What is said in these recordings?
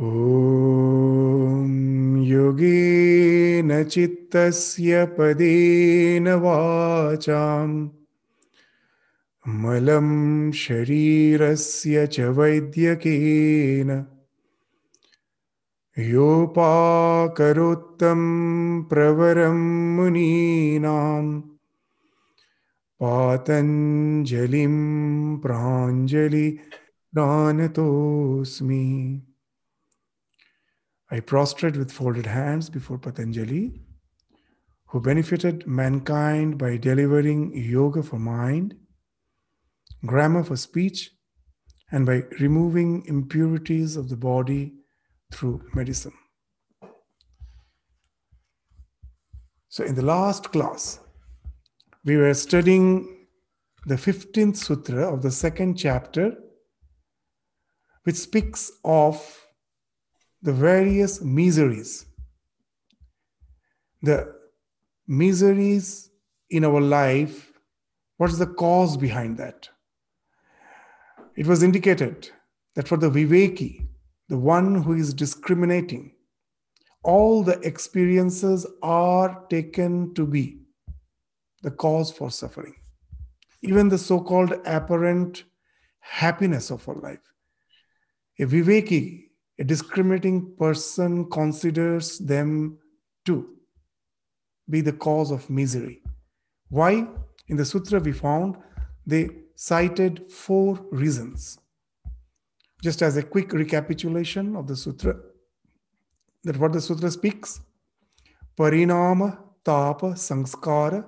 ॐ योगेन चित्तस्य पदेन वाचां मलं शरीरस्य च वैद्यकेन योपाकरोत्तं प्रवरं मुनीनां पातञ्जलिं प्राञ्जलि pranatosmi. I prostrate with folded hands before Patanjali, who benefited mankind by delivering yoga for mind, grammar for speech, and by removing impurities of the body through medicine. So, in the last class, we were studying the 15th sutra of the second chapter, which speaks of the various miseries, the miseries in our life, what's the cause behind that? It was indicated that for the Viveki, the one who is discriminating, all the experiences are taken to be the cause for suffering. Even the so called apparent happiness of our life. A Viveki a discriminating person considers them to be the cause of misery. Why? In the sutra, we found they cited four reasons. Just as a quick recapitulation of the sutra, that what the sutra speaks parinama tapa sanskara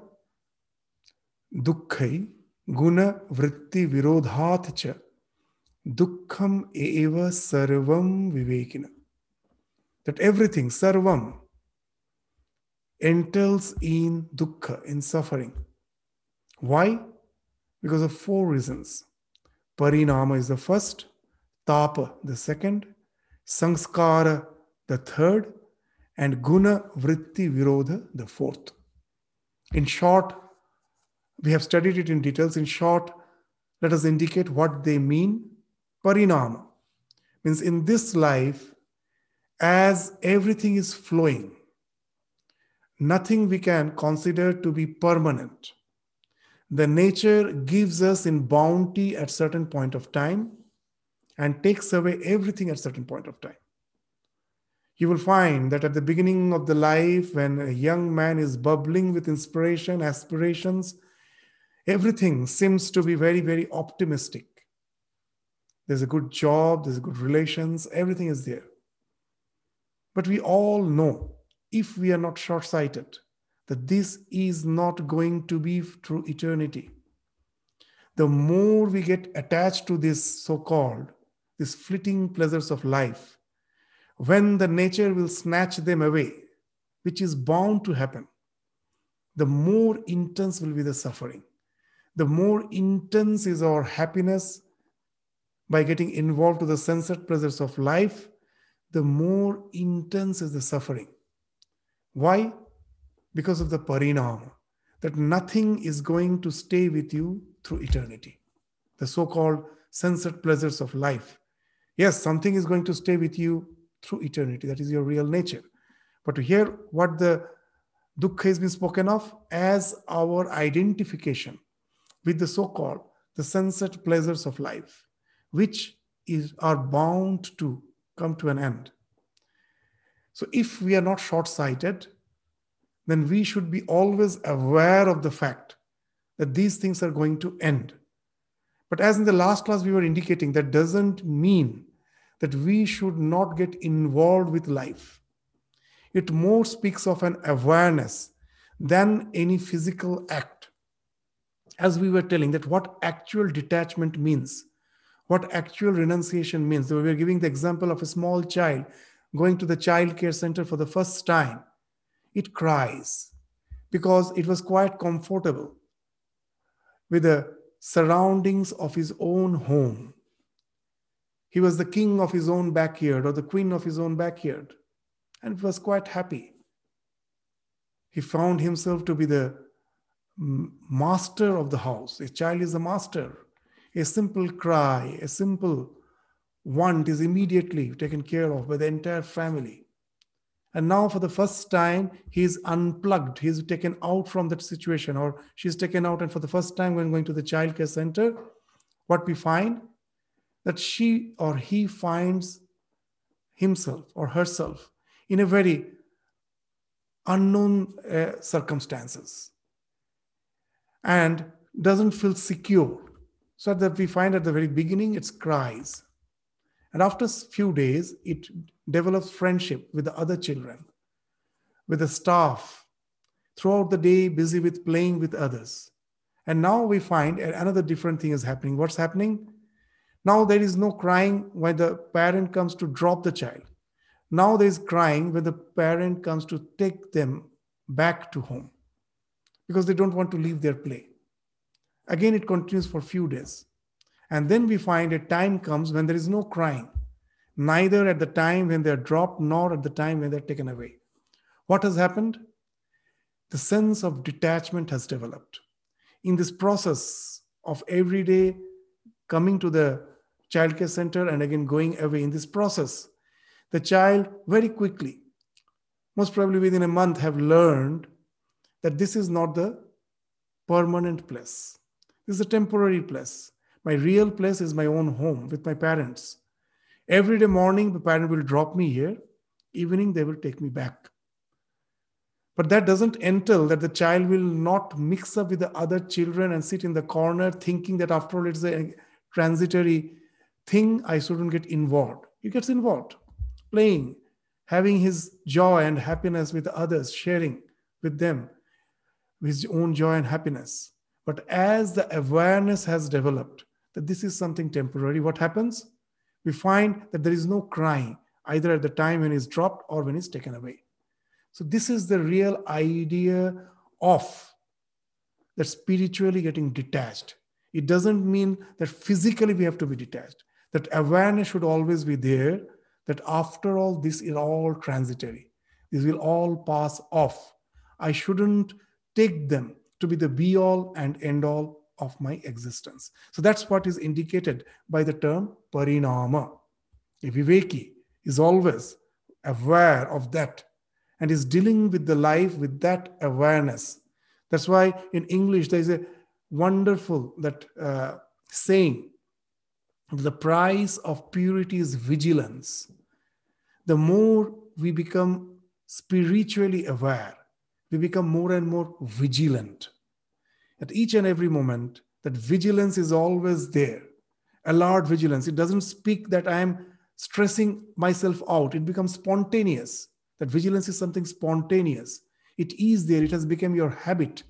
dukkhai guna vritti virodhat cha Dukkham eva sarvam vivekina. That everything, sarvam, entails in dukkha, in suffering. Why? Because of four reasons. Parinama is the first, tapa the second, sanskara the third, and guna vritti virodha the fourth. In short, we have studied it in details. In short, let us indicate what they mean parinama. Means in this life as everything is flowing nothing we can consider to be permanent. The nature gives us in bounty at certain point of time and takes away everything at certain point of time. You will find that at the beginning of the life when a young man is bubbling with inspiration aspirations everything seems to be very very optimistic there's a good job, there's good relations, everything is there. But we all know, if we are not short sighted, that this is not going to be through eternity. The more we get attached to this so called, these fleeting pleasures of life, when the nature will snatch them away, which is bound to happen, the more intense will be the suffering. The more intense is our happiness, by getting involved to the sensate pleasures of life, the more intense is the suffering. Why? Because of the parinama, that nothing is going to stay with you through eternity. The so called sensate pleasures of life. Yes, something is going to stay with you through eternity. That is your real nature. But to hear what the dukkha has been spoken of as our identification with the so called the sensate pleasures of life which is are bound to come to an end. So if we are not short-sighted, then we should be always aware of the fact that these things are going to end. But as in the last class we were indicating, that doesn't mean that we should not get involved with life. It more speaks of an awareness than any physical act. As we were telling, that what actual detachment means what actual renunciation means. We are giving the example of a small child going to the child care center for the first time. It cries because it was quite comfortable with the surroundings of his own home. He was the king of his own backyard or the queen of his own backyard and was quite happy. He found himself to be the master of the house. A child is a master a simple cry, a simple want is immediately taken care of by the entire family. And now, for the first time, he's unplugged. He's taken out from that situation, or she's taken out. And for the first time, when going to the child care center, what we find that she or he finds himself or herself in a very unknown uh, circumstances and doesn't feel secure. So that we find at the very beginning, it's cries. And after a few days, it develops friendship with the other children, with the staff, throughout the day, busy with playing with others. And now we find another different thing is happening. What's happening? Now there is no crying when the parent comes to drop the child. Now there is crying when the parent comes to take them back to home because they don't want to leave their play. Again, it continues for a few days. And then we find a time comes when there is no crying, neither at the time when they're dropped nor at the time when they're taken away. What has happened? The sense of detachment has developed in this process of every day coming to the childcare center and again going away in this process the child very quickly most probably within a month have learned that this is not the permanent place this is a temporary place. My real place is my own home with my parents. Every day morning the parent will drop me here. Evening they will take me back. But that doesn't entail that the child will not mix up with the other children and sit in the corner thinking that after all it's a transitory thing, I shouldn't get involved. He gets involved, playing, having his joy and happiness with others, sharing with them his own joy and happiness. But as the awareness has developed that this is something temporary, what happens? We find that there is no crying either at the time when it's dropped or when it's taken away. So, this is the real idea of that spiritually getting detached. It doesn't mean that physically we have to be detached. That awareness should always be there that after all, this is all transitory. This will all pass off. I shouldn't take them to be the be all and end all of my existence. So that's what is indicated by the term parinama. A viveki is always aware of that and is dealing with the life with that awareness. That's why in English there is a wonderful that uh, saying: "The price of purity is vigilance." The more we become spiritually aware, we become more and more vigilant. At each and every moment, that vigilance is always there. Alert vigilance. It doesn't speak that I am stressing myself out. It becomes spontaneous that vigilance is something spontaneous. It is there, it has become your habit,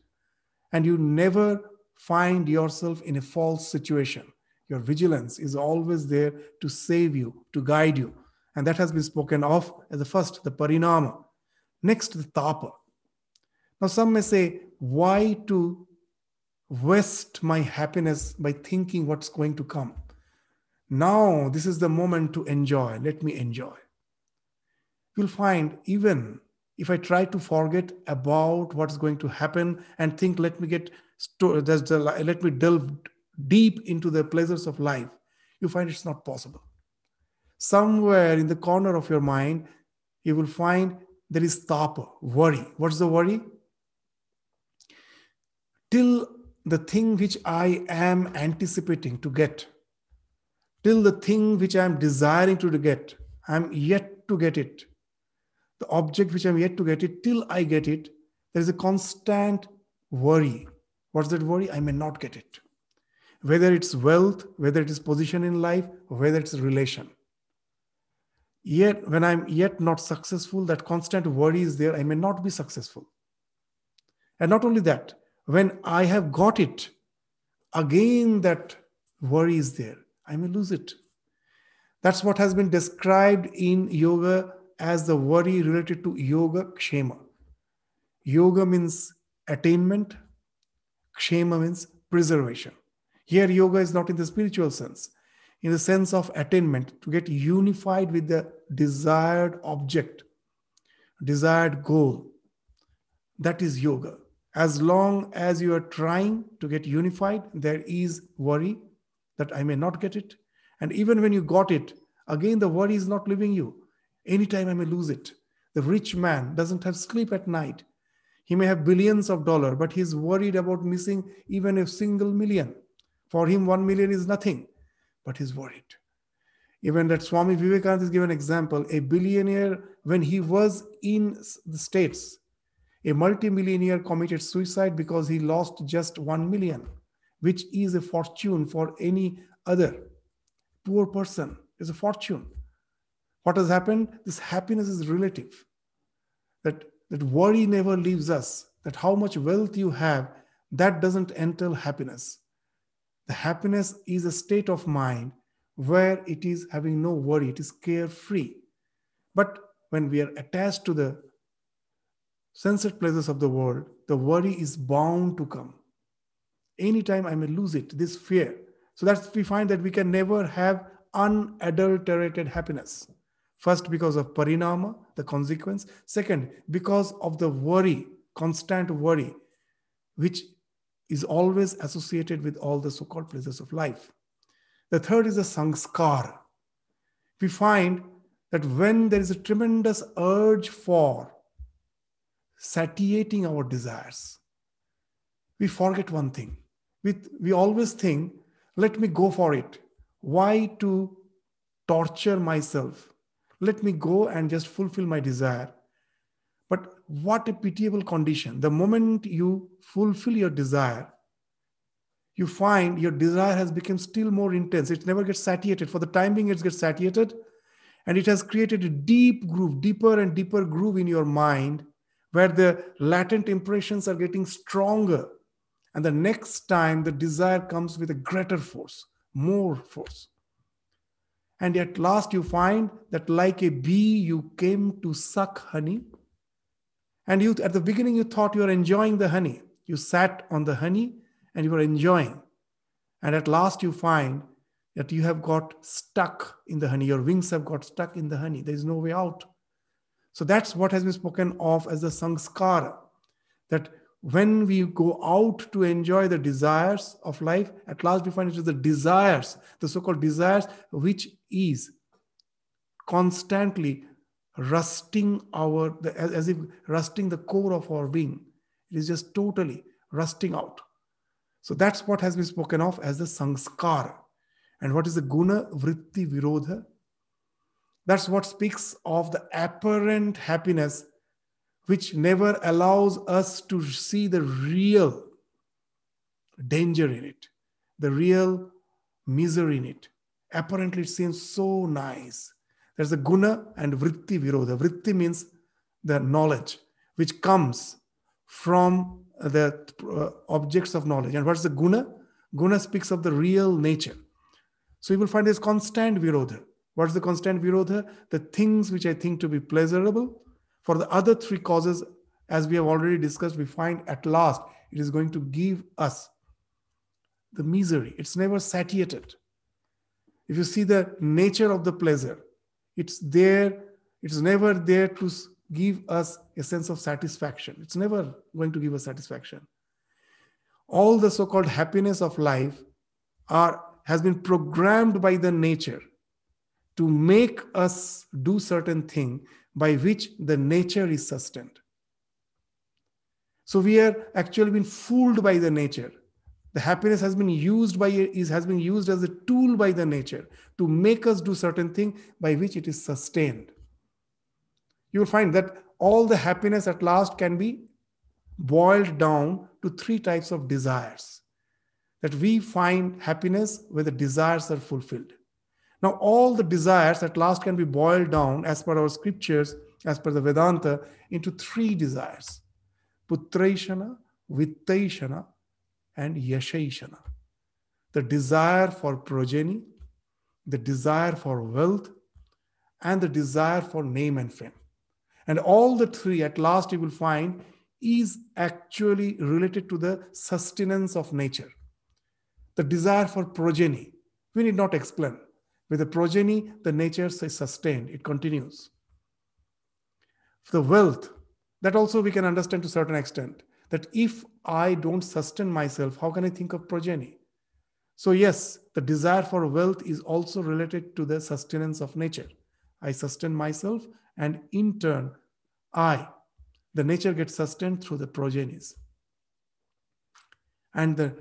and you never find yourself in a false situation. Your vigilance is always there to save you, to guide you. And that has been spoken of as the first, the parinama. Next, the tapa. Now, some may say, why to waste my happiness by thinking what's going to come? Now, this is the moment to enjoy. Let me enjoy you'll find even if I try to forget about what's going to happen and think, let me get, let me delve deep into the pleasures of life, you find it's not possible. Somewhere in the corner of your mind, you will find there is tapa, worry. What's the worry? Till the thing which I am anticipating to get, till the thing which I am desiring to get, I'm yet to get it the object which I'm yet to get it, till I get it, there is a constant worry. What's that worry? I may not get it. Whether it's wealth, whether it is position in life, whether it's relation. Yet, when I'm yet not successful, that constant worry is there. I may not be successful. And not only that, when I have got it, again that worry is there. I may lose it. That's what has been described in yoga as the worry related to yoga kshema. Yoga means attainment, kshema means preservation. Here, yoga is not in the spiritual sense, in the sense of attainment, to get unified with the desired object, desired goal. That is yoga. As long as you are trying to get unified, there is worry that I may not get it. And even when you got it, Again, the worry is not leaving you. Anytime I may lose it. The rich man doesn't have sleep at night. He may have billions of dollars, but he's worried about missing even a single million. For him, one million is nothing, but he's worried. Even that Swami Vivekananda is given an example. A billionaire, when he was in the States, a multimillionaire committed suicide because he lost just one million, which is a fortune for any other poor person. Is a fortune. What has happened? This happiness is relative. That that worry never leaves us. That how much wealth you have, that doesn't entail happiness. The happiness is a state of mind where it is having no worry, it is carefree. But when we are attached to the sunset pleasures of the world, the worry is bound to come. Anytime I may lose it, this fear. So that's we find that we can never have unadulterated happiness. First, because of parinama, the consequence. Second, because of the worry, constant worry, which is always associated with all the so called pleasures of life. The third is the sanskar. We find that when there is a tremendous urge for satiating our desires, we forget one thing. We, we always think, let me go for it. Why to torture myself? Let me go and just fulfill my desire. But what a pitiable condition. The moment you fulfill your desire, you find your desire has become still more intense. It never gets satiated. For the time being, it gets satiated. And it has created a deep groove, deeper and deeper groove in your mind where the latent impressions are getting stronger. And the next time, the desire comes with a greater force, more force. And at last, you find that, like a bee, you came to suck honey. And you, at the beginning, you thought you were enjoying the honey. You sat on the honey and you were enjoying. And at last, you find that you have got stuck in the honey. Your wings have got stuck in the honey. There is no way out. So that's what has been spoken of as the sanskara. That when we go out to enjoy the desires of life, at last we find it is the desires, the so called desires, which is constantly rusting our, as if rusting the core of our being. It is just totally rusting out. So that's what has been spoken of as the sanskara. And what is the guna vritti virodha? That's what speaks of the apparent happiness which never allows us to see the real danger in it, the real misery in it. Apparently, it seems so nice. There's a guna and vritti virodha. Vritti means the knowledge which comes from the uh, objects of knowledge. And what's the guna? Guna speaks of the real nature. So you will find this constant virodha. What's the constant virodha? The things which I think to be pleasurable. For the other three causes, as we have already discussed, we find at last it is going to give us the misery. It's never satiated. If you see the nature of the pleasure, it's there, it's never there to give us a sense of satisfaction. It's never going to give us satisfaction. All the so called happiness of life are, has been programmed by the nature to make us do certain thing by which the nature is sustained. So we are actually been fooled by the nature. The happiness has been used by is has been used as a tool by the nature to make us do certain thing by which it is sustained. You will find that all the happiness at last can be boiled down to three types of desires. That we find happiness where the desires are fulfilled. Now, all the desires at last can be boiled down, as per our scriptures, as per the Vedanta, into three desires Putraishana, Vittaishana, and Yashaishana. The desire for progeny, the desire for wealth, and the desire for name and fame. And all the three, at last, you will find, is actually related to the sustenance of nature. The desire for progeny, we need not explain. With the progeny, the nature is sustained, it continues. The wealth, that also we can understand to a certain extent. That if I don't sustain myself, how can I think of progeny? So, yes, the desire for wealth is also related to the sustenance of nature. I sustain myself, and in turn, I, the nature gets sustained through the progenies. And the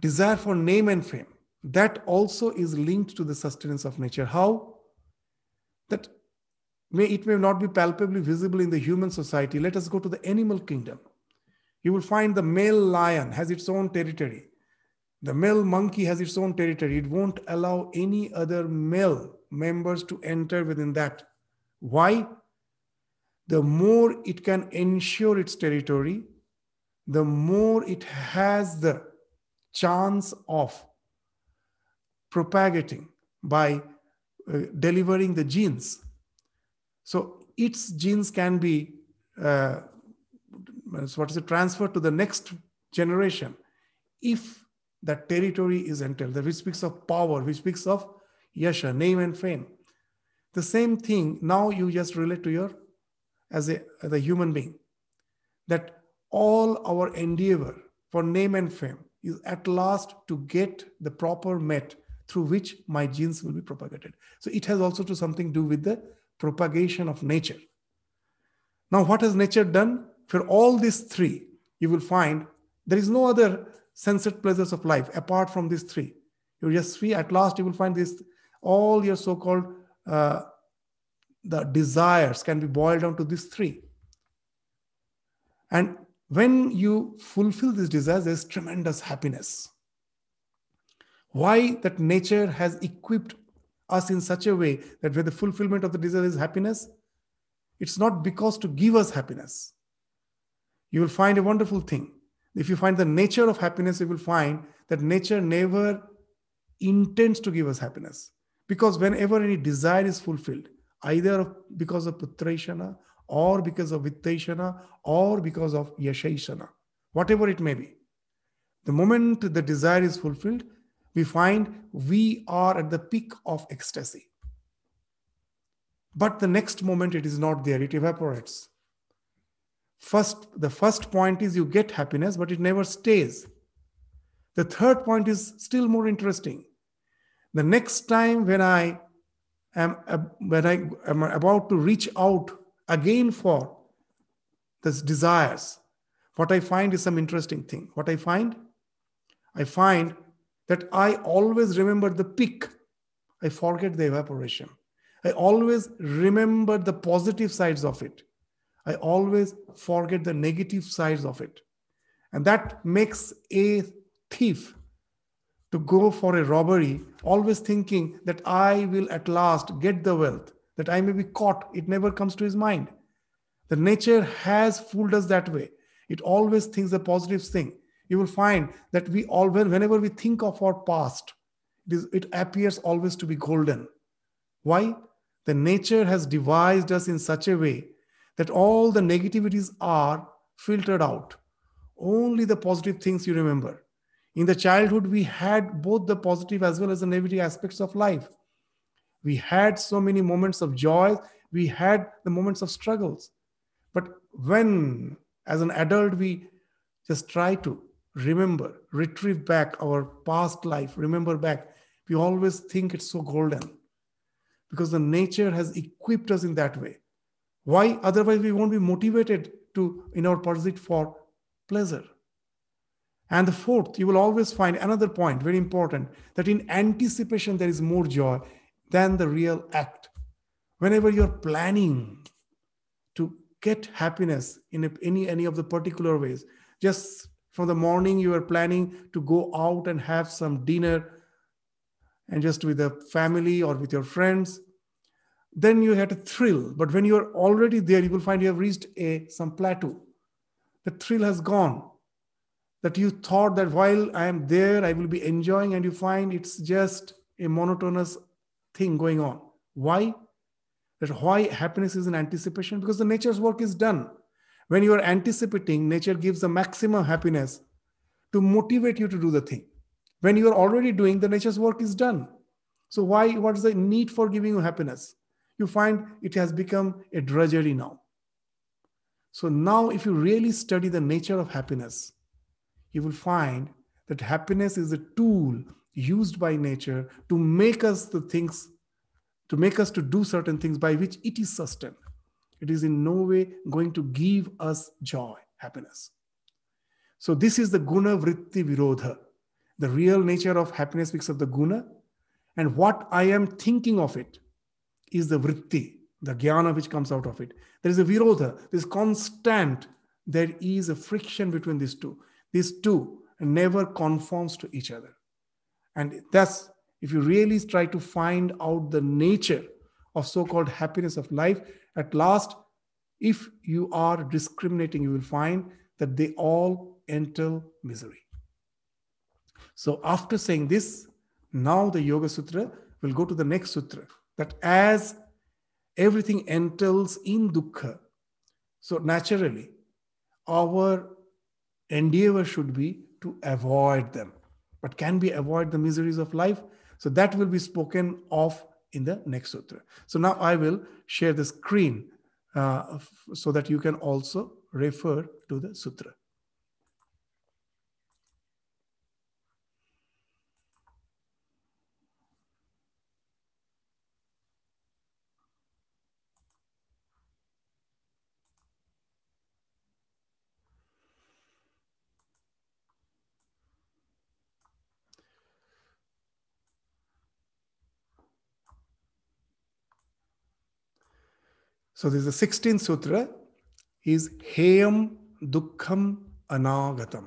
desire for name and fame, that also is linked to the sustenance of nature. How? That may it may not be palpably visible in the human society. Let us go to the animal kingdom. You will find the male lion has its own territory. The male monkey has its own territory. It won't allow any other male members to enter within that. Why? The more it can ensure its territory, the more it has the chance of propagating by uh, delivering the genes. So its genes can be uh, what is it transferred to the next generation if that territory is entailed, which speaks of power, which speaks of yasha, name and fame. The same thing now you just relate to your as a, as a human being that all our endeavor for name and fame is at last to get the proper met through which my genes will be propagated. So it has also to something do with the propagation of nature. Now, what has nature done? For all these three, you will find there is no other sensate pleasures of life apart from these three. You just see, at last, you will find this all your so called uh, the desires can be boiled down to these three. And when you fulfill these desires, there's tremendous happiness. Why that nature has equipped us in such a way that where the fulfillment of the desire is happiness, it's not because to give us happiness. You will find a wonderful thing. If you find the nature of happiness, you will find that nature never intends to give us happiness. Because whenever any desire is fulfilled, either because of putreshana or because of vitteshana or because of yasheshana, whatever it may be, the moment the desire is fulfilled, we find we are at the peak of ecstasy. But the next moment it is not there, it evaporates. First, the first point is you get happiness, but it never stays. The third point is still more interesting. The next time when I am when I am about to reach out again for these desires, what I find is some interesting thing. What I find, I find that I always remember the peak. I forget the evaporation. I always remember the positive sides of it. I always forget the negative sides of it. And that makes a thief to go for a robbery, always thinking that I will at last get the wealth, that I may be caught. It never comes to his mind. The nature has fooled us that way. It always thinks the positive thing you will find that we all whenever we think of our past it, is, it appears always to be golden. Why? The nature has devised us in such a way that all the negativities are filtered out. Only the positive things you remember. In the childhood we had both the positive as well as the negative aspects of life. We had so many moments of joy. We had the moments of struggles. But when as an adult we just try to remember, retrieve back our past life, remember back. We always think it's so golden because the nature has equipped us in that way. Why? Otherwise, we won't be motivated to in our pursuit for pleasure. And the fourth, you will always find another point, very important, that in anticipation there is more joy than the real act. Whenever you're planning to get happiness in any any of the particular ways, just from the morning you are planning to go out and have some dinner and just with the family or with your friends. Then you had a thrill but when you are already there you will find you have reached a some plateau. The thrill has gone that you thought that while i am there i will be enjoying and you find it's just a monotonous thing going on. Why? That why happiness is in anticipation? Because the nature's work is done when you are anticipating, nature gives the maximum happiness to motivate you to do the thing. When you are already doing, the nature's work is done. So why? What is the need for giving you happiness? You find it has become a drudgery now. So now, if you really study the nature of happiness, you will find that happiness is a tool used by nature to make us the things, to make us to do certain things by which it is sustained. It is in no way going to give us joy, happiness. So this is the guna vritti virodha. The real nature of happiness because of the guna. And what I am thinking of it is the vritti, the jnana which comes out of it. There is a virodha, this constant, there is a friction between these two. These two never conforms to each other. And thus, if you really try to find out the nature of so called happiness of life, at last, if you are discriminating, you will find that they all entail misery. So, after saying this, now the Yoga Sutra will go to the next sutra that as everything entails in dukkha, so naturally, our endeavor should be to avoid them. But can we avoid the miseries of life? So that will be spoken of in the next sutra. So now I will share the screen uh, so that you can also refer to the sutra. So this is the 16th sutra is Heyam Dukkham Anagatam.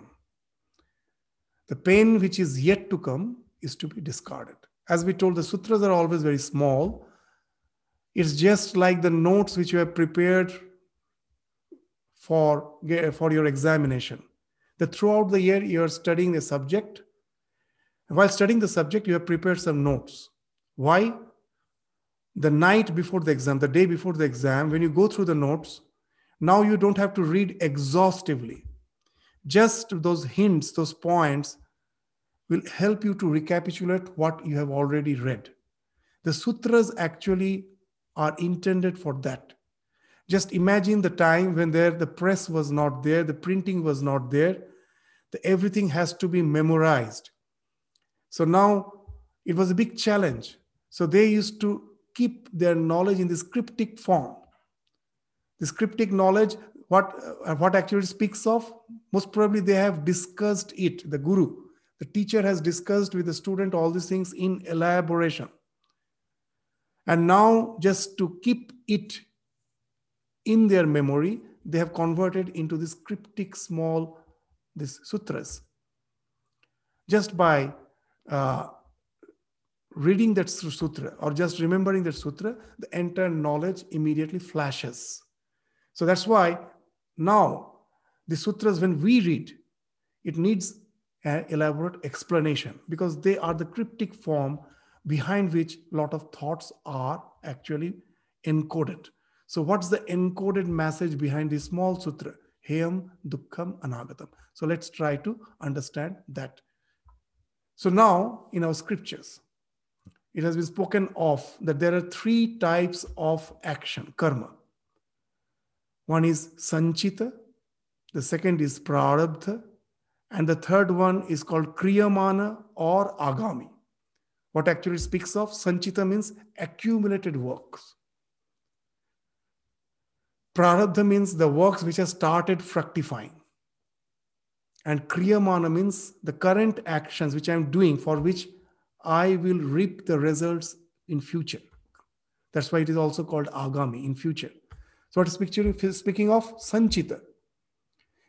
The pain which is yet to come is to be discarded. As we told, the sutras are always very small. It's just like the notes which you have prepared for, for your examination. That throughout the year you are studying a subject. While studying the subject, you have prepared some notes. Why? The night before the exam, the day before the exam, when you go through the notes, now you don't have to read exhaustively. Just those hints, those points will help you to recapitulate what you have already read. The sutras actually are intended for that. Just imagine the time when there the press was not there, the printing was not there, the, everything has to be memorized. So now it was a big challenge. So they used to keep their knowledge in this cryptic form. This cryptic knowledge, what, uh, what actually speaks of, most probably they have discussed it, the guru. The teacher has discussed with the student all these things in elaboration. And now, just to keep it in their memory, they have converted into this cryptic small, this sutras. Just by uh, reading that sutra or just remembering that sutra, the entire knowledge immediately flashes. So that's why now the sutras, when we read, it needs an elaborate explanation because they are the cryptic form behind which a lot of thoughts are actually encoded. So, what's the encoded message behind this small sutra? Heyam Dukkham Anagatam. So, let's try to understand that. So, now in our scriptures, it has been spoken of that there are three types of action, karma. One is sanchita, the second is prarabdha, and the third one is called kriyamana or agami. What actually speaks of sanchita means accumulated works. Prarabdha means the works which have started fructifying. And kriyamana means the current actions which I am doing for which I will reap the results in future. That's why it is also called agami in future. So what is speaking of? Sanchita.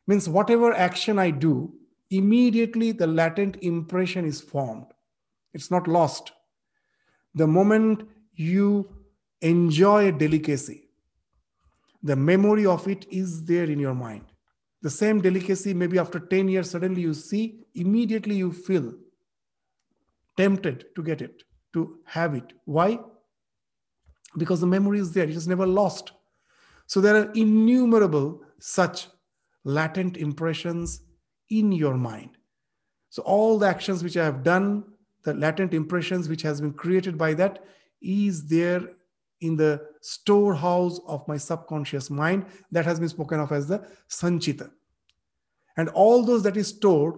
Means whatever action I do, immediately the latent impression is formed. It's not lost. The moment you enjoy a delicacy, the memory of it is there in your mind. The same delicacy, maybe after 10 years, suddenly you see, immediately you feel tempted to get it, to have it. Why? Because the memory is there, it is never lost. So there are innumerable such latent impressions in your mind. So all the actions which I have done, the latent impressions which has been created by that is there in the storehouse of my subconscious mind that has been spoken of as the sanchita. And all those that is stored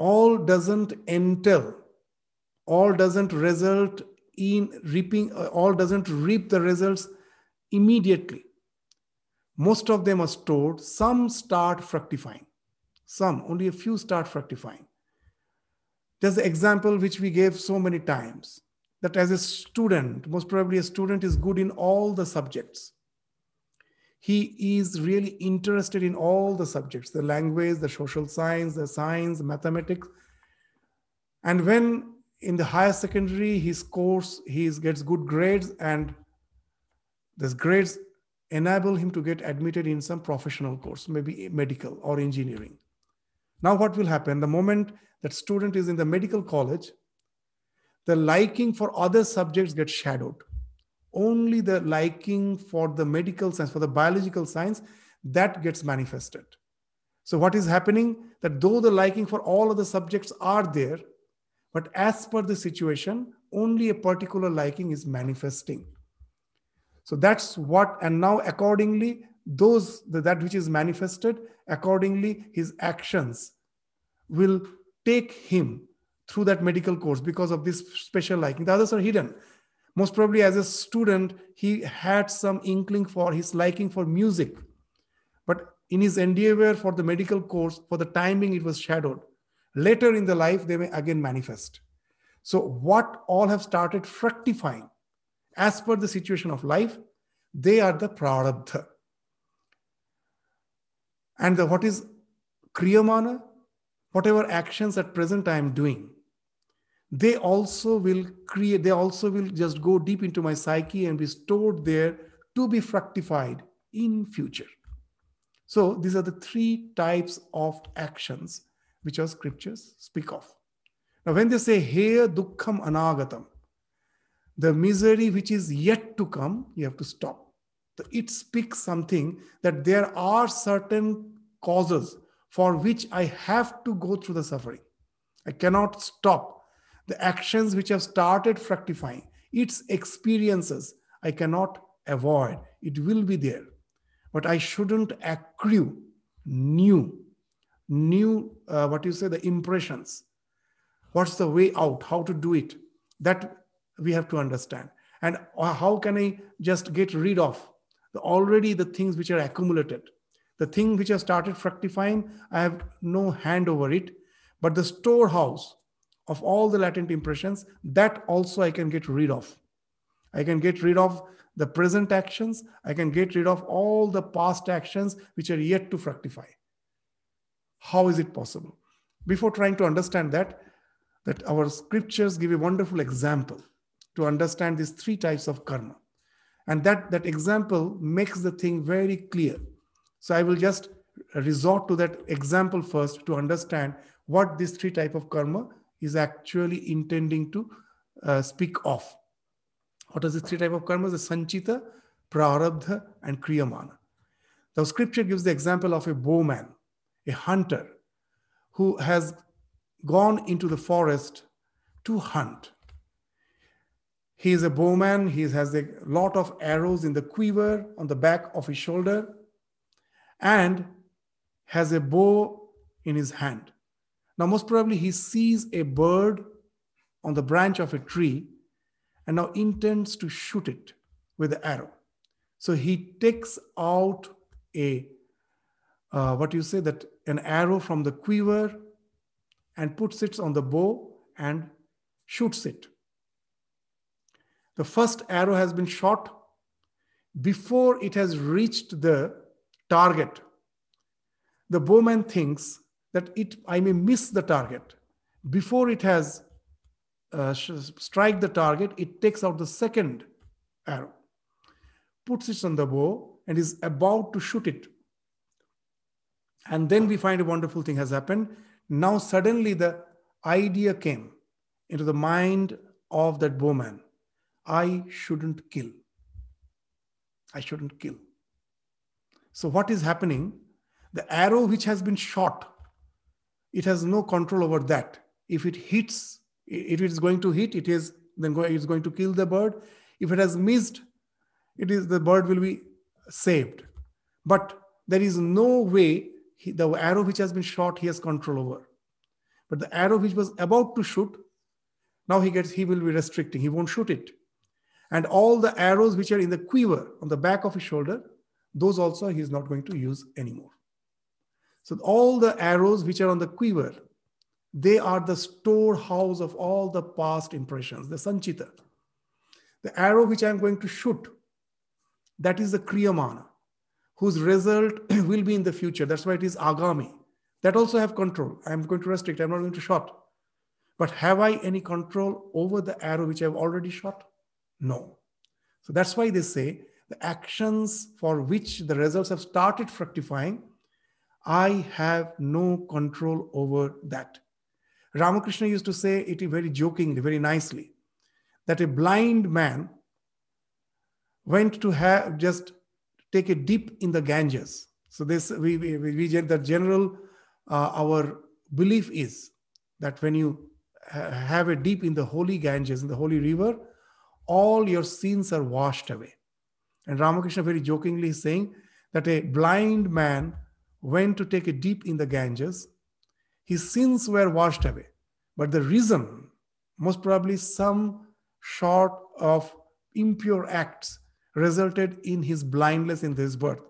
all doesn't entail, all doesn't result in reaping, all doesn't reap the results immediately. Most of them are stored, some start fructifying. Some, only a few start fructifying. There's the example which we gave so many times that as a student, most probably a student is good in all the subjects. He is really interested in all the subjects the language, the social science, the science, mathematics. And when in the higher secondary, he scores, he gets good grades, and these grades enable him to get admitted in some professional course, maybe medical or engineering. Now, what will happen? The moment that student is in the medical college, the liking for other subjects gets shadowed. Only the liking for the medical science, for the biological science, that gets manifested. So, what is happening? That though the liking for all of the subjects are there, but as per the situation, only a particular liking is manifesting. So that's what, and now accordingly, those that which is manifested, accordingly, his actions will take him through that medical course because of this special liking. The others are hidden. Most probably, as a student, he had some inkling for his liking for music. But in his endeavor for the medical course, for the timing, it was shadowed. Later in the life, they may again manifest. So, what all have started fructifying as per the situation of life, they are the prarabdha. And the, what is kriyamana? Whatever actions at present I am doing, they also will create, they also will just go deep into my psyche and be stored there to be fructified in future. So these are the three types of actions which our scriptures speak of. Now, when they say heyam dukkham anagatam, the misery which is yet to come, you have to stop. It speaks something that there are certain causes for which I have to go through the suffering. I cannot stop the actions which have started fructifying, its experiences, I cannot avoid. It will be there. But I shouldn't accrue new, new, uh, what you say, the impressions. What's the way out? How to do it? That we have to understand. And how can I just get rid of the, already the things which are accumulated? The thing which has started fructifying, I have no hand over it. But the storehouse of all the latent impressions, that also I can get rid of. I can get rid of the present actions. I can get rid of all the past actions which are yet to fructify. How is it possible? Before trying to understand that, that our scriptures give a wonderful example to understand these three types of karma. And that, that example makes the thing very clear. So I will just resort to that example first to understand what these three type of karma is actually intending to uh, speak of. What are the three type of karmas? The sanchita, prarabdha, and kriyamana. The scripture gives the example of a bowman, a hunter, who has gone into the forest to hunt. He is a bowman. He has a lot of arrows in the quiver on the back of his shoulder and has a bow in his hand. Now, most probably, he sees a bird on the branch of a tree and now intends to shoot it with the arrow. So he takes out a, uh, what you say, that an arrow from the quiver and puts it on the bow and shoots it. The first arrow has been shot before it has reached the target. The bowman thinks that it I may miss the target. Before it has uh, strike the target, it takes out the second arrow, puts it on the bow, and is about to shoot it. And then we find a wonderful thing has happened. Now suddenly the idea came into the mind of that bowman. I shouldn't kill. I shouldn't kill. So what is happening? The arrow which has been shot it has no control over that. If it hits, if it is going to hit, it is then it's going to kill the bird. If it has missed, it is the bird will be saved. But there is no way he, the arrow which has been shot he has control over. But the arrow which was about to shoot, now he gets he will be restricting. He won't shoot it. And all the arrows which are in the quiver on the back of his shoulder, those also he is not going to use anymore. So all the arrows which are on the quiver, they are the storehouse of all the past impressions, the sanchita. The arrow which I am going to shoot, that is the kriyamana, whose result will be in the future. That's why it is agami. That also have control. I am going to restrict. I'm not going to shot. But have I any control over the arrow which I've already shot? No. So that's why they say the actions for which the results have started fructifying, I have no control over that. Ramakrishna used to say it very jokingly, very nicely, that a blind man went to have just take a dip in the Ganges. So this we, we, we the general uh, our belief is that when you ha- have a dip in the holy Ganges in the holy river, all your sins are washed away. And Ramakrishna very jokingly is saying that a blind man went to take a dip in the Ganges. His sins were washed away. But the reason, most probably some short of impure acts, resulted in his blindness in this birth.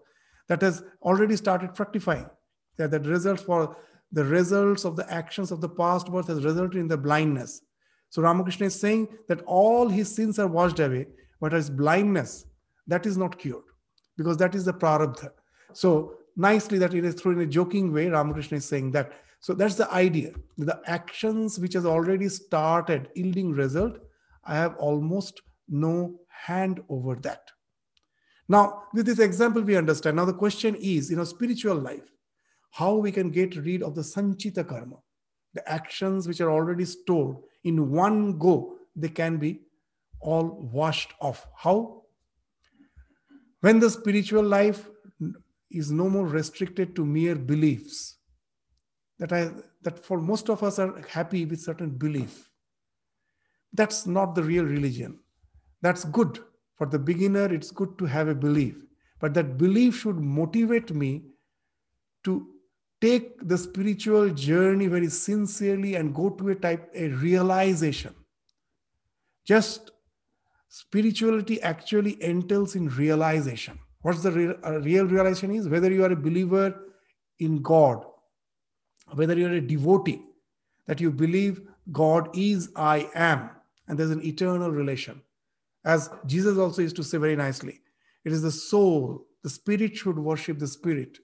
That has already started fructifying. That the results for the results of the actions of the past birth has resulted in the blindness. So Ramakrishna is saying that all his sins are washed away, but his blindness, that is not cured because that is the prarabdha. So nicely that it is through in a joking way, Ramakrishna is saying that. So that's the idea. The actions which has already started yielding result, I have almost no hand over that. Now, with this example, we understand. Now, the question is, in a spiritual life, how we can get rid of the sanchita karma, the actions which are already stored in one go, they can be all washed off. How? When the spiritual life is no more restricted to mere beliefs, that I that for most of us are happy with certain belief. That's not the real religion. That's good. For the beginner, it's good to have a belief. But that belief should motivate me to take the spiritual journey very sincerely and go to a type a realization just spirituality actually entails in realization what's the real, uh, real realization is whether you are a believer in god whether you're a devotee that you believe god is i am and there's an eternal relation as jesus also used to say very nicely it is the soul the spirit should worship the spirit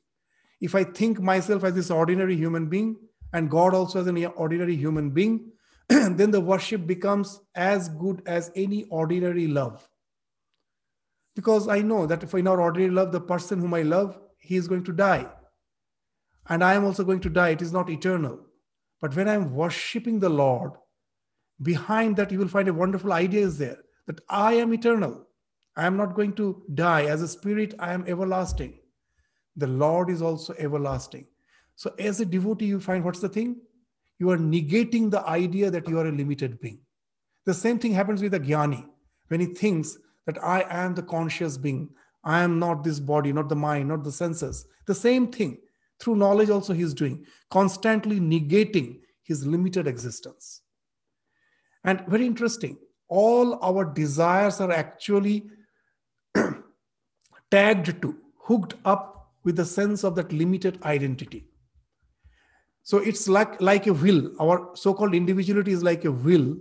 if I think myself as this ordinary human being and God also as an ordinary human being, then the worship becomes as good as any ordinary love. Because I know that if in our ordinary love, the person whom I love, he is going to die. And I am also going to die. It is not eternal. But when I'm worshiping the Lord, behind that you will find a wonderful idea is there that I am eternal. I am not going to die. As a spirit, I am everlasting the Lord is also everlasting. So, as a devotee, you find what's the thing? You are negating the idea that you are a limited being. The same thing happens with a jnani when he thinks that I am the conscious being. I am not this body, not the mind, not the senses. The same thing through knowledge, also, he is doing, constantly negating his limited existence. And very interesting, all our desires are actually tagged to, hooked up with the sense of that limited identity. So it's like, like a will. Our so called individuality is like a will.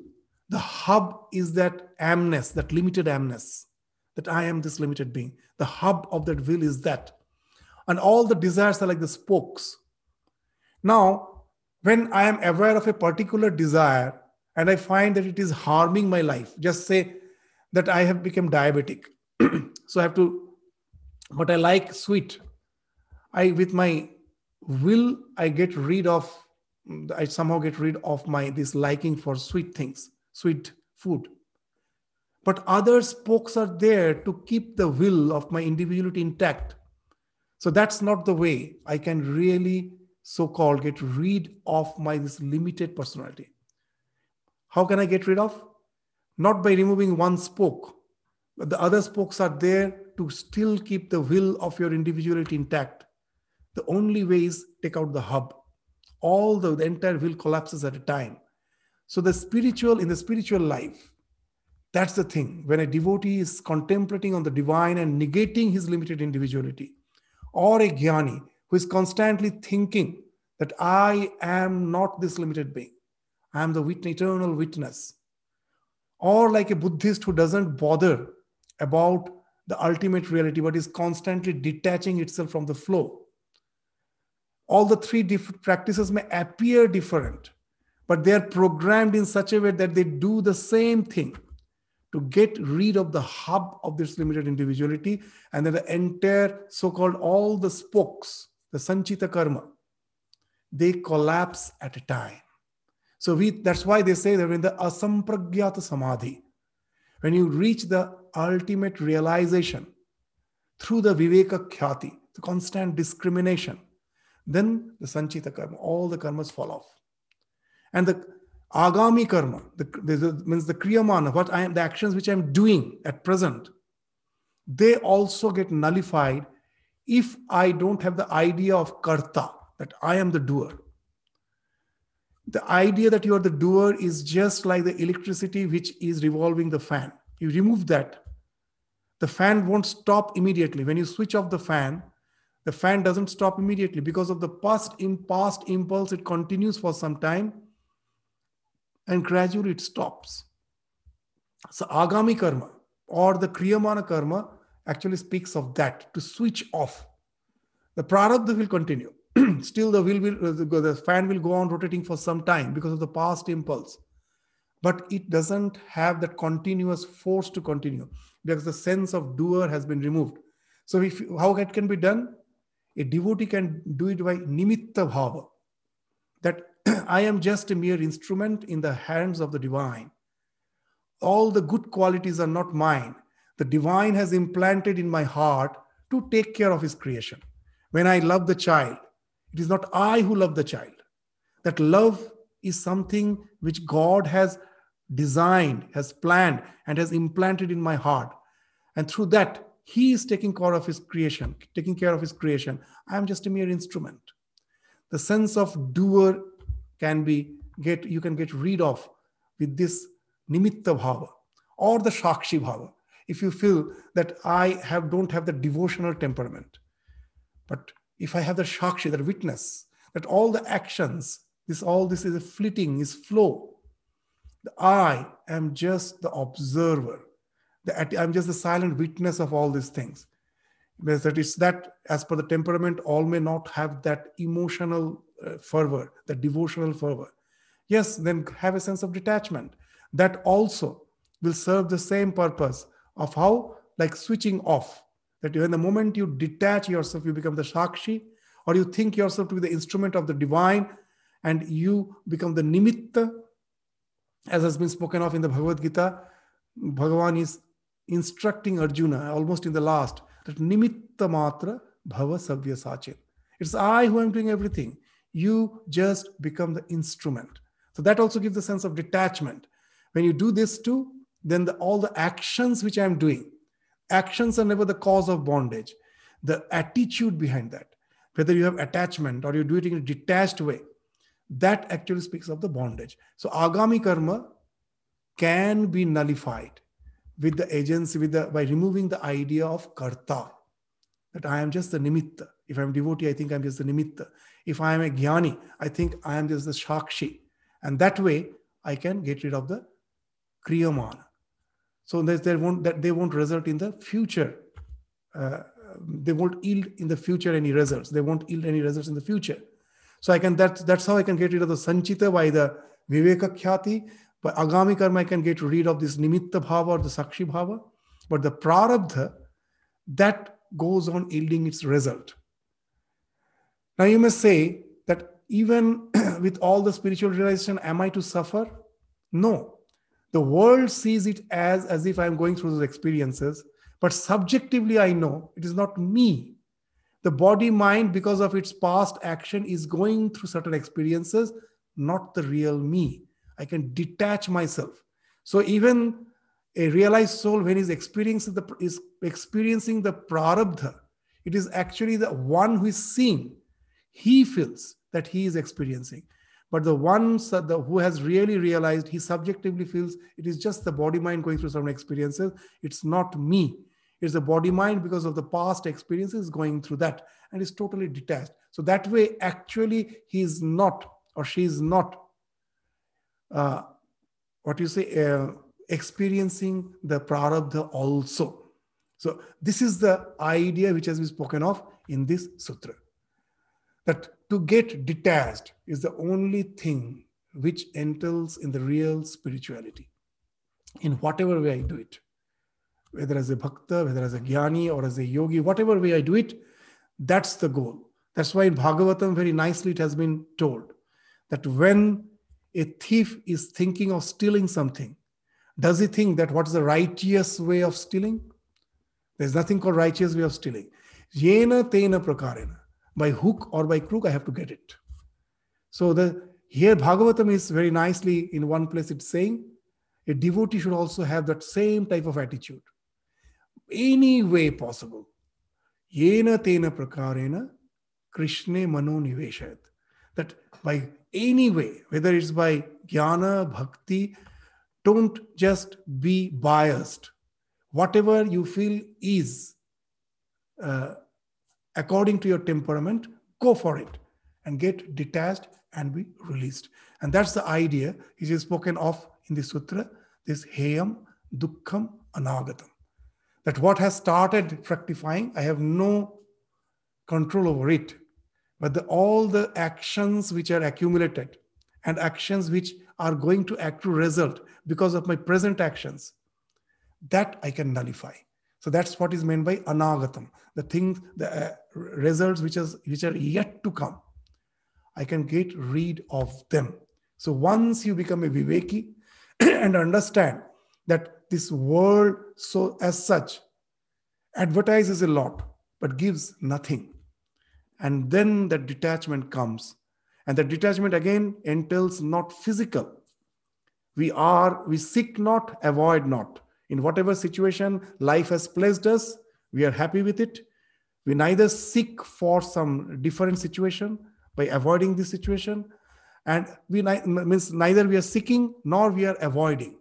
The hub is that amness, that limited amness, that I am this limited being. The hub of that will is that. And all the desires are like the spokes. Now, when I am aware of a particular desire and I find that it is harming my life, just say that I have become diabetic. so I have to, but I like sweet. I, with my will, I get rid of, I somehow get rid of my this liking for sweet things, sweet food. But other spokes are there to keep the will of my individuality intact. So that's not the way I can really so-called get rid of my this limited personality. How can I get rid of? Not by removing one spoke, but the other spokes are there to still keep the will of your individuality intact. The only way is take out the hub. all the, the entire wheel collapses at a time. So the spiritual, in the spiritual life, that's the thing. When a devotee is contemplating on the divine and negating his limited individuality, or a jnani who is constantly thinking that I am not this limited being, I am the eternal witness, or like a Buddhist who doesn't bother about the ultimate reality but is constantly detaching itself from the flow. All the three different practices may appear different, but they are programmed in such a way that they do the same thing to get rid of the hub of this limited individuality and then the entire so-called all the spokes the sanchita karma they collapse at a time. So we that's why they say that in the asampragyata samadhi when you reach the ultimate realization through the viveka khyati the constant discrimination then the sanchita karma all the karmas fall off and the agami karma the, the, the, means the kriyamana what i am the actions which i'm doing at present they also get nullified if i don't have the idea of karta that i am the doer. The idea that you are the doer is just like the electricity which is revolving the fan. You remove that. The fan won't stop immediately. When you switch off the fan the fan doesn't stop immediately because of the past in past impulse it continues for some time and gradually it stops. So Agami karma or the Kriyamana karma actually speaks of that to switch off. The prarabdha will continue. Still, the wheel will, uh, the fan will go on rotating for some time because of the past impulse, but it doesn't have that continuous force to continue because the sense of doer has been removed. So, if how it can be done? A devotee can do it by nimitta bhava, that I am just a mere instrument in the hands of the divine. All the good qualities are not mine. The divine has implanted in my heart to take care of his creation. When I love the child, it is not I who love the child. That love is something which God has designed, has planned, and has implanted in my heart. And through that, He is taking care of His creation, taking care of His creation. I am just a mere instrument. The sense of doer can be get you can get rid of with this nimitta bhava or the shakshi bhava. If you feel that i have don't have the devotional temperament but if i have the shakshi that witness that all the actions this all this is a fleeting is flow i am just the observer. The, i'm just the silent witness of all these things. That is that as per the temperament all may not have that emotional uh, fervor, the devotional fervor. Yes, then have a sense of detachment. That also will serve the same purpose of how, like switching off. That in the moment you detach yourself, you become the Shakshi, or you think yourself to be the instrument of the divine, and you become the Nimitta, as has been spoken of in the Bhagavad Gita. Bhagavan is instructing Arjuna almost in the last that Nimitta Matra Bhava Savya Sachin. It's I who am doing everything you just become the instrument. So that also gives a sense of detachment. When you do this too, then the, all the actions which I'm doing, actions are never the cause of bondage. The attitude behind that, whether you have attachment or you do it in a detached way, that actually speaks of the bondage. So agami karma can be nullified with the agency, with the by removing the idea of karta, that I am just the nimitta. If I'm devotee, I think I'm just the nimitta. If I am a jnani, I think I am just the shakshi. And that way, I can get rid of the kriyamana. So they won't, that they won't result in the future. Uh, they won't yield in the future any results. They won't yield any results in the future. So I can that that's how I can get rid of the sanchita by the viveka khyati. By agami karma, I can get rid of this nimitta bhava or the sakshi bhava. But the prarabdha, that goes on yielding its result. Now you may say that even with all the spiritual realization, am I to suffer? No. The world sees it as, as if I'm going through those experiences, but subjectively I know it is not me. The body mind, because of its past action, is going through certain experiences, not the real me. I can detach myself. So even a realized soul, when he's experiencing the is experiencing the prarabdha, it is actually the one who is seeing he feels that he is experiencing. But the one who has really realized, he subjectively feels it is just the body mind going through some experiences. It's not me. It's the body mind because of the past experiences going through that and is totally detached. So that way, actually, he is not or she is not uh, what you say uh, experiencing the prarabdha also. So this is the idea which has been spoken of in this sutra. That to get detached is the only thing which entails in the real spirituality. In whatever way I do it, whether as a bhakta, whether as a jnani or as a yogi, whatever way I do it, that's the goal. That's why in Bhagavatam, very nicely it has been told that when a thief is thinking of stealing something, does he think that what's the righteous way of stealing? There's nothing called righteous way of stealing. Yena tena prakarena. By hook or by crook, I have to get it. So the here Bhagavatam is very nicely in one place it's saying a devotee should also have that same type of attitude. Any way possible. Yena tena prakarena Krishna mano niveshayat. That by any way, whether it's by jnana, bhakti, don't just be biased. Whatever you feel is uh, according to your temperament, go for it and get detached and be released. And that's the idea which is spoken of in the sutra, this heyam, dukkham, anagatam. That what has started fructifying, I have no control over it. But the, all the actions which are accumulated and actions which are going to accrue result because of my present actions, that I can nullify. So that's what is meant by anagatam, the things, the uh, results which, is, which are yet to come. I can get rid of them. So once you become a viveki and understand that this world, so as such, advertises a lot but gives nothing and then the detachment comes and the detachment again entails not physical we are we seek not avoid not in whatever situation life has placed us we are happy with it. We neither seek for some different situation by avoiding this situation. And we means neither we are seeking nor we are avoiding.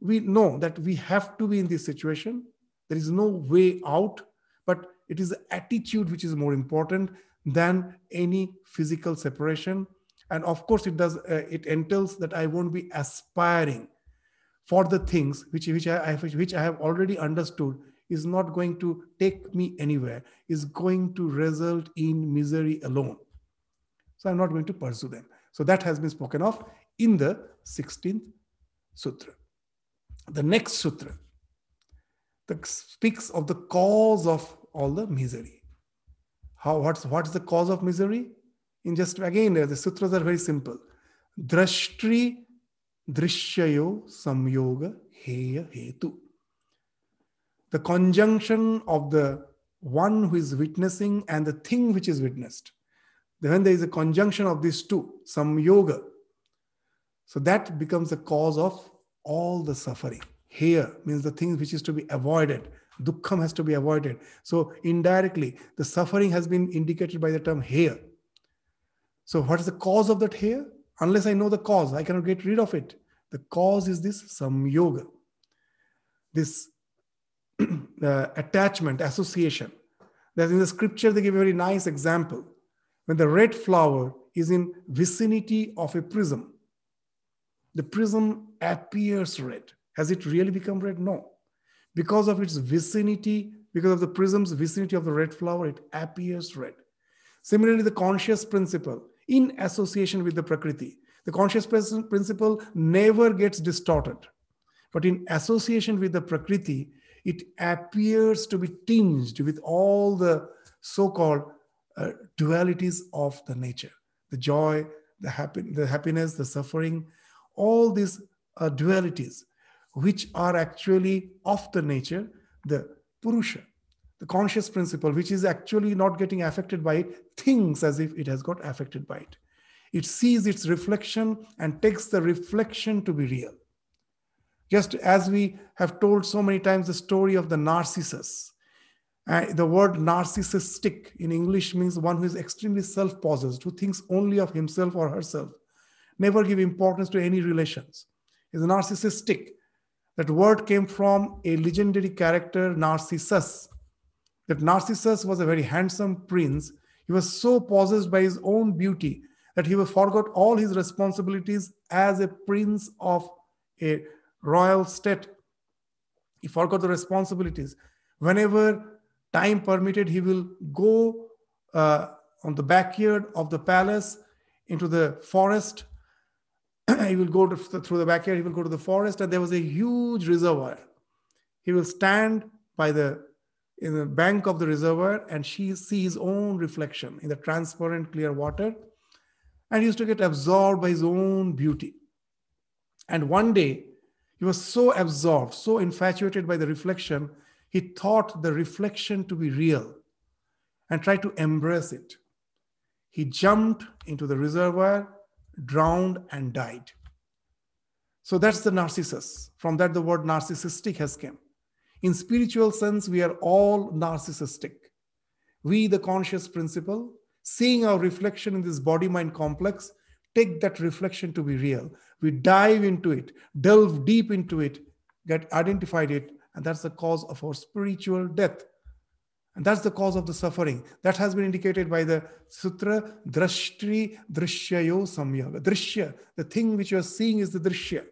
We know that we have to be in this situation. There is no way out but it is the attitude which is more important than any physical separation. And of course it does uh, it entails that i won't be aspiring for the things which which I, which I have already understood is not going to take me anywhere is going to result in misery alone so i'm not going to pursue them so that has been spoken of in the 16th sutra the next sutra that speaks of the cause of all the misery. How, what's, what's the cause of misery? In just again, the sutras are very simple. Drashtri drishyayo samyoga heya hetu. The conjunction of the one who is witnessing and the thing which is witnessed. Then there is a conjunction of these two, samyoga. So that becomes the cause of all the suffering. Heya means the things which is to be avoided. Dukkham has to be avoided. So indirectly, the suffering has been indicated by the term heya. So what is the cause of that heya? Unless I know the cause, I cannot get rid of it. The cause is this samyoga, this uh, attachment, association. That in the scripture, they give a very nice example. When the red flower is in vicinity of a prism, the prism appears red. Has it really become red? No. Because of its vicinity, because of the prism's vicinity of the red flower, it appears red. Similarly, the conscious principle in association with the Prakriti, the conscious principle never gets distorted. But in association with the Prakriti, it appears to be tinged with all the so called uh, dualities of the nature. The joy, the, happy, the happiness, the suffering, all these uh, dualities which are actually of the nature, the Purusha, the conscious principle, which is actually not getting affected by it, thinks as if it has got affected by it. It sees its reflection and takes the reflection to be real. Just as we have told so many times the story of the Narcissus. Uh, the word narcissistic in English means one who is extremely self possessed, who thinks only of himself or herself, never give importance to any relations. Is narcissistic. That word came from a legendary character, Narcissus. That Narcissus was a very handsome prince. He was so possessed by his own beauty that he forgot all his responsibilities as a prince of a royal state. He forgot the responsibilities. Whenever time permitted, he will go uh, on the backyard of the palace into the forest. he will go to, through the backyard, he will go to the forest, and there was a huge reservoir. He will stand by the in the bank of the reservoir and she see his own reflection in the transparent clear water and he used to get absorbed by his own beauty and one day he was so absorbed so infatuated by the reflection he thought the reflection to be real and tried to embrace it. He jumped into the reservoir, drowned, and died. So that's the narcissus. From that, the word narcissistic has come. In spiritual sense, we are all narcissistic. We, the conscious principle, seeing our reflection in this body mind complex, take that reflection to be real. We dive into it, delve deep into it, get identified it, and that's the cause of our spiritual death. And that's the cause of the suffering. That has been indicated by the sutra, drashtri drishyayo samyoga. Drishya, the thing which you are seeing is the drishya.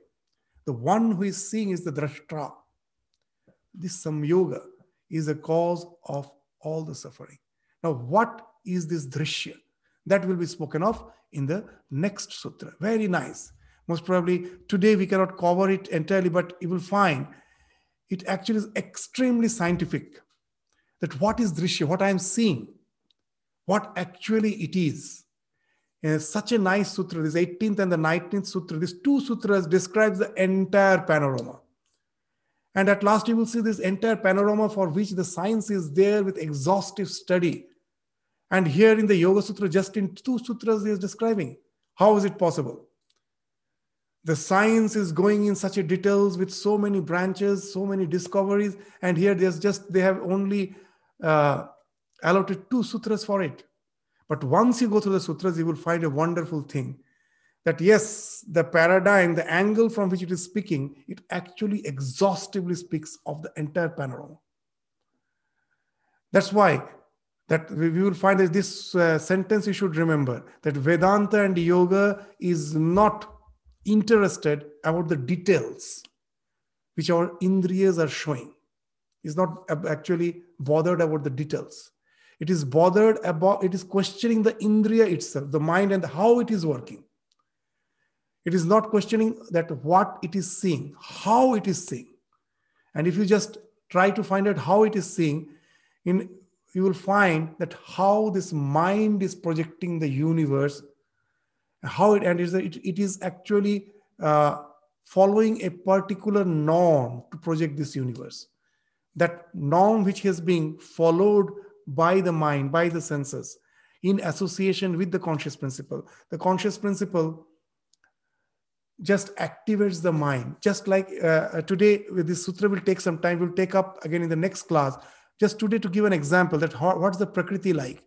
The one who is seeing is the drashtra. This samyoga is the cause of all the suffering. Now, what is this drishya? That will be spoken of in the next sutra. Very nice. Most probably today we cannot cover it entirely, but you will find it actually is extremely scientific that what is drishya, what I am seeing, what actually it is. And such a nice sutra, this 18th and the 19th sutra, these two sutras describes the entire panorama. And at last you will see this entire panorama for which the science is there with exhaustive study. And here in the Yoga Sutra, just in two sutras, he is describing. How is it possible? the science is going in such a details with so many branches so many discoveries and here there's just they have only uh, allotted two sutras for it but once you go through the sutras you will find a wonderful thing that yes the paradigm the angle from which it is speaking it actually exhaustively speaks of the entire panorama that's why that we will find that this uh, sentence you should remember that vedanta and yoga is not interested about the details which our indriyas are showing. Is not actually bothered about the details. It is bothered about, it is questioning the indriya itself, the mind and how it is working. It is not questioning that what it is seeing, how it is seeing. And if you just try to find out how it is seeing, in you will find that how this mind is projecting the universe how it and it, it is actually uh, following a particular norm to project this universe that norm which has been followed by the mind by the senses in association with the conscious principle the conscious principle just activates the mind. Just like uh, today with this sutra will take some time. We'll take up again in the next class. Just today to give an example that how, what's the prakriti like?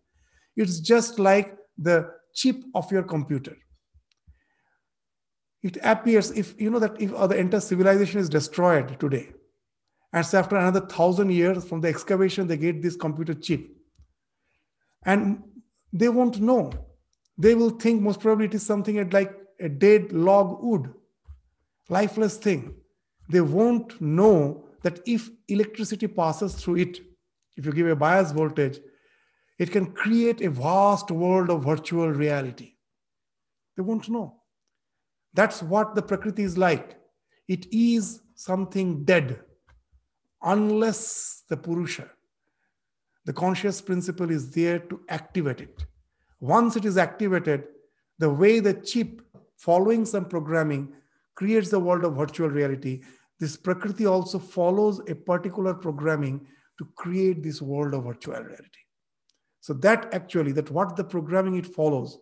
It's just like the chip of your computer. It appears if you know that if the entire civilization is destroyed today and so after another thousand years from the excavation they get this computer chip. And they won't know. They will think most probably it is something at like a dead log wood lifeless thing they won't know that if electricity passes through it if you give a bias voltage it can create a vast world of virtual reality they won't know that's what the Prakriti is like. It is something dead unless the Purusha, the conscious principle, is there to activate it. Once it is activated, the way the chip, following some programming, creates the world of virtual reality, this Prakriti also follows a particular programming to create this world of virtual reality. So that actually, that what the programming it follows,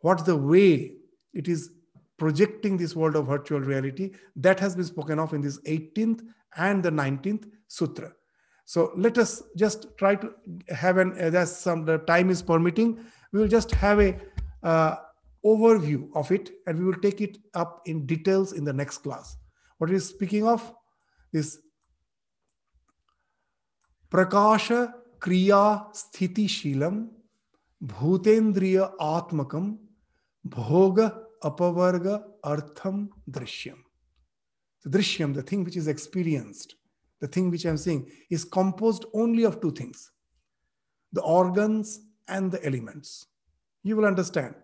what the way it is projecting this world of virtual reality that has been spoken of in this 18th and the 19th sutra So let us just try to have an, as some the time is permitting, we will just have a uh, overview of it and we will take it up in details in the next class. What is speaking of is Prakasha Kriya Sthiti Shilam Bhutendriya Atmakam Bhoga Apavarga Artham Drishyam. The Drishyam, the thing which is experienced, the thing which I'm seeing, is composed only of two things the organs and the elements. You will understand.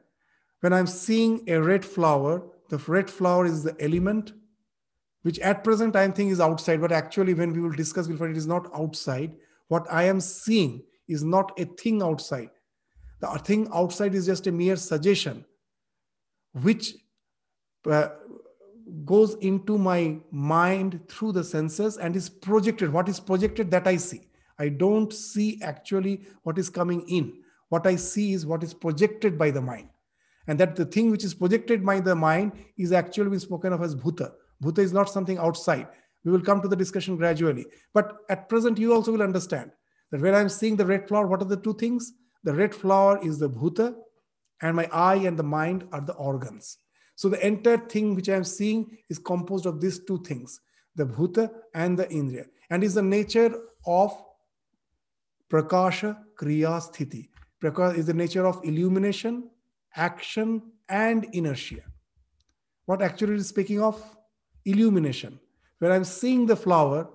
When I'm seeing a red flower, the red flower is the element, which at present I think is outside, but actually, when we will discuss, we'll find it is not outside. What I am seeing is not a thing outside. The thing outside is just a mere suggestion, which uh, goes into my mind through the senses and is projected. What is projected that I see. I don't see actually what is coming in. What I see is what is projected by the mind. And that the thing which is projected by the mind is actually spoken of as bhuta. Bhuta is not something outside. We will come to the discussion gradually. But at present, you also will understand that when I'm seeing the red flower, what are the two things? The red flower is the bhuta, and my eye and the mind are the organs. So the entire thing which I am seeing is composed of these two things, the bhuta and the indriya, and is the nature of prakasha, kriya, sthiti. Prakasha is the nature of illumination, action, and inertia. What actually is speaking of? Illumination. When I'm seeing the flower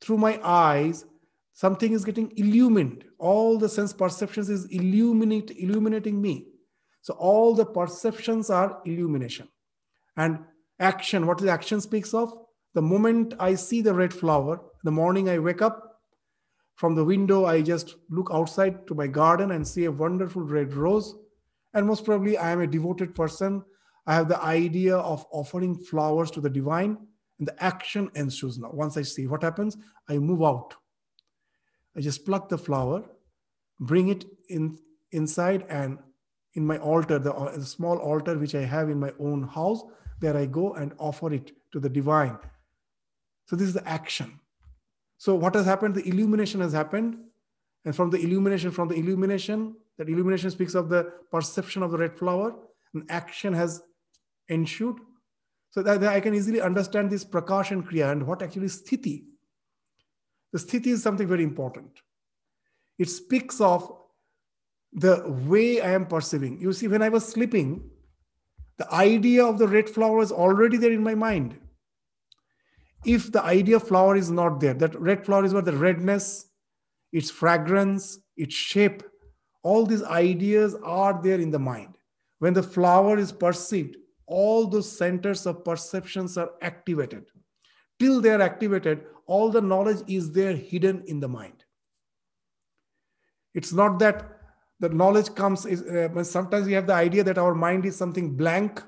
through my eyes, something is getting illumined. All the sense perceptions is illuminate, illuminating me. So all the perceptions are illumination. And action, what the action speaks of? The moment I see the red flower, the morning I wake up, from the window, I just look outside to my garden and see a wonderful red rose. And most probably, I am a devoted person. I have the idea of offering flowers to the divine, and the action ensues now. Once I see what happens, I move out. I just pluck the flower, bring it in inside, and in my altar, the, uh, the small altar which I have in my own house, there I go and offer it to the divine. So this is the action. So what has happened? The illumination has happened. And from the illumination, from the illumination, that illumination speaks of the perception of the red flower, and action has ensued. So that, that I can easily understand this prakash and kriya and what actually is sthiti. The sthiti is something very important. It speaks of the way I am perceiving. You see, when I was sleeping, the idea of the red flower is already there in my mind. If the idea of flower is not there, that red flower is what the redness, its fragrance, its shape, all these ideas are there in the mind. When the flower is perceived, all those centers of perceptions are activated. Till they are activated, all the knowledge is there hidden in the mind. It's not that the knowledge comes is uh, sometimes we have the idea that our mind is something blank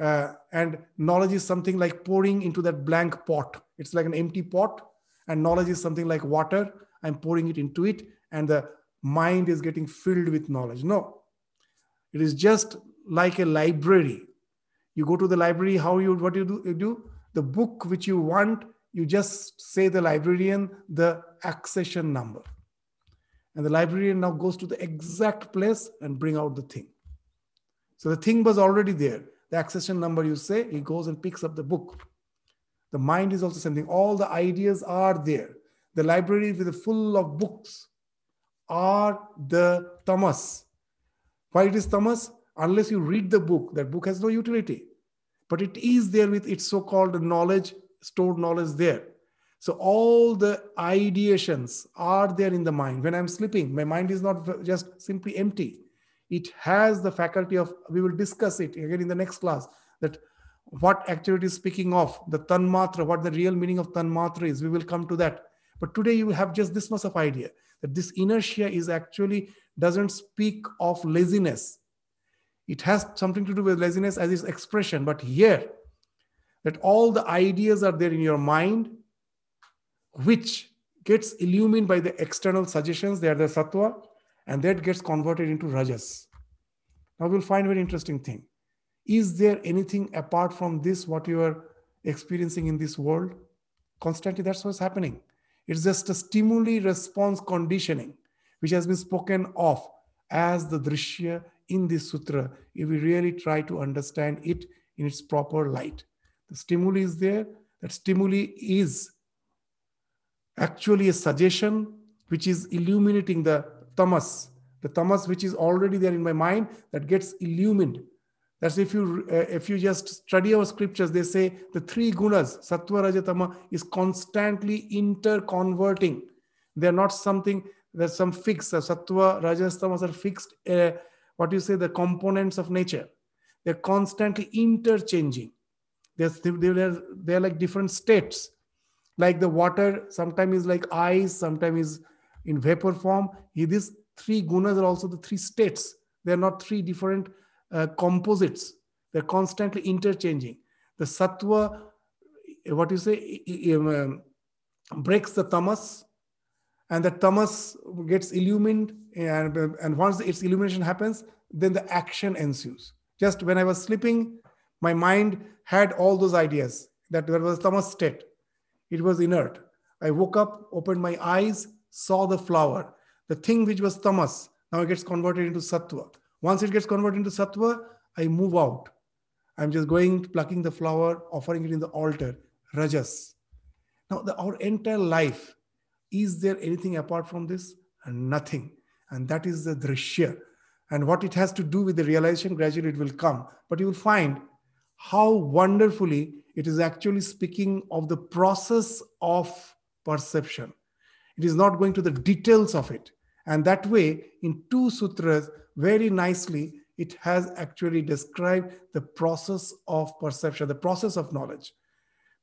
uh, and knowledge is something like pouring into that blank pot it's like an empty pot and knowledge is something like water i'm pouring it into it and the mind is getting filled with knowledge no it is just like a library you go to the library how you what you do you do the book which you want you just say the librarian the accession number and the librarian now goes to the exact place and bring out the thing. So the thing was already there. The accession number you say, he goes and picks up the book. The mind is also something. All the ideas are there. The library with full of books are the tamas. Why it is tamas? Unless you read the book, that book has no utility. But it is there with its so-called knowledge, stored knowledge there. So all the ideations are there in the mind. When I'm sleeping, my mind is not just simply empty. It has the faculty of, we will discuss it again in the next class, that what actually is speaking of, the tanmatra, what the real meaning of tanmatra is. We will come to that. But today you have just this much of idea that this inertia is actually doesn't speak of laziness. It has something to do with laziness as its expression. But here, that all the ideas are there in your mind which gets illumined by the external suggestions, they are the sattva, and that gets converted into rajas. Now we'll find very interesting thing. Is there anything apart from this, what you are experiencing in this world? Constantly, that's what's happening. It's just a stimuli response conditioning, which has been spoken of as the drishya in this sutra, if we really try to understand it in its proper light. The stimuli is there. That stimuli is actually a suggestion which is illuminating the tamas, the tamas which is already there in my mind that gets illumined. That's if you uh, if you just study our scriptures, they say the three gunas, sattva, raja, tama, is constantly interconverting. They're not something there's some fixed. Uh, sattva, rajas, tamas are fixed. Uh, what you say the components of nature. They're constantly interchanging. They're, they're, they're like different states. Like the water, sometimes is like ice, sometimes is in vapor form. These three gunas are also the three states. They're not three different uh, composites. They're constantly interchanging. The sattva, what you say, um, breaks the tamas, and the tamas gets illumined, and, and once its illumination happens, then the action ensues. Just when I was sleeping, my mind had all those ideas that there was tamas state. It was inert. I woke up, opened my eyes, saw the flower. The thing which was tamas now it gets converted into sattva. Once it gets converted into sattva, I move out. I'm just going, plucking the flower, offering it in the altar, rajas. Now, the, our entire life, is there anything apart from this? Nothing. And that is the drishya. And what it has to do with the realization, gradually it will come. But you will find how wonderfully it is actually speaking of the process of perception. It is not going to the details of it. And that way, in two sutras, very nicely, it has actually described the process of perception, the process of knowledge.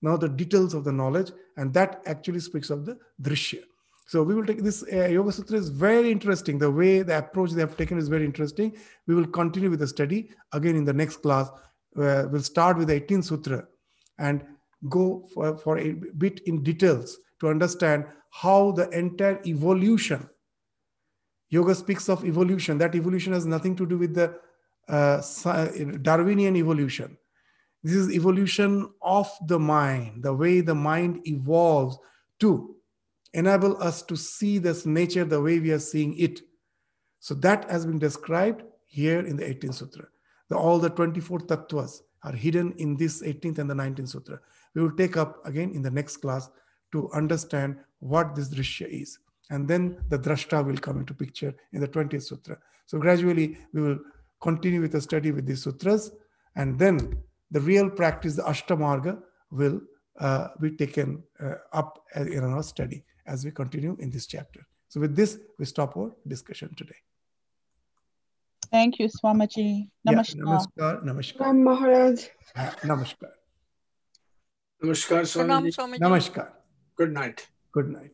Now, the details of the knowledge, and that actually speaks of the drishya. So we will take this uh, Yoga Sutra is very interesting. The way the approach they have taken is very interesting. We will continue with the study again in the next class. Uh, we'll start with the 18th Sutra and go for, for a bit in details to understand how the entire evolution. Yoga speaks of evolution. That evolution has nothing to do with the uh, Darwinian evolution. This is evolution of the mind, the way the mind evolves to enable us to see this nature the way we are seeing it. So that has been described here in the 18th Sutra. The, all the 24 tattvas are hidden in this 18th and the 19th Sutra. We will take up again in the next class to understand what this drishya is. And then the drashta will come into picture in the 20th Sutra. So gradually we will continue with the study with these sutras. And then the real practice, the Ashtamarga, will uh, be taken uh, up in our study as we continue in this chapter. So with this, we stop our discussion today. Thank you, Swamiji. Namaskar. Yeah, namaskar. Namaskar. Ram Maharaj. Uh, namaskar. Namaskar, Swamiji. Namaskar. Good night. Good night.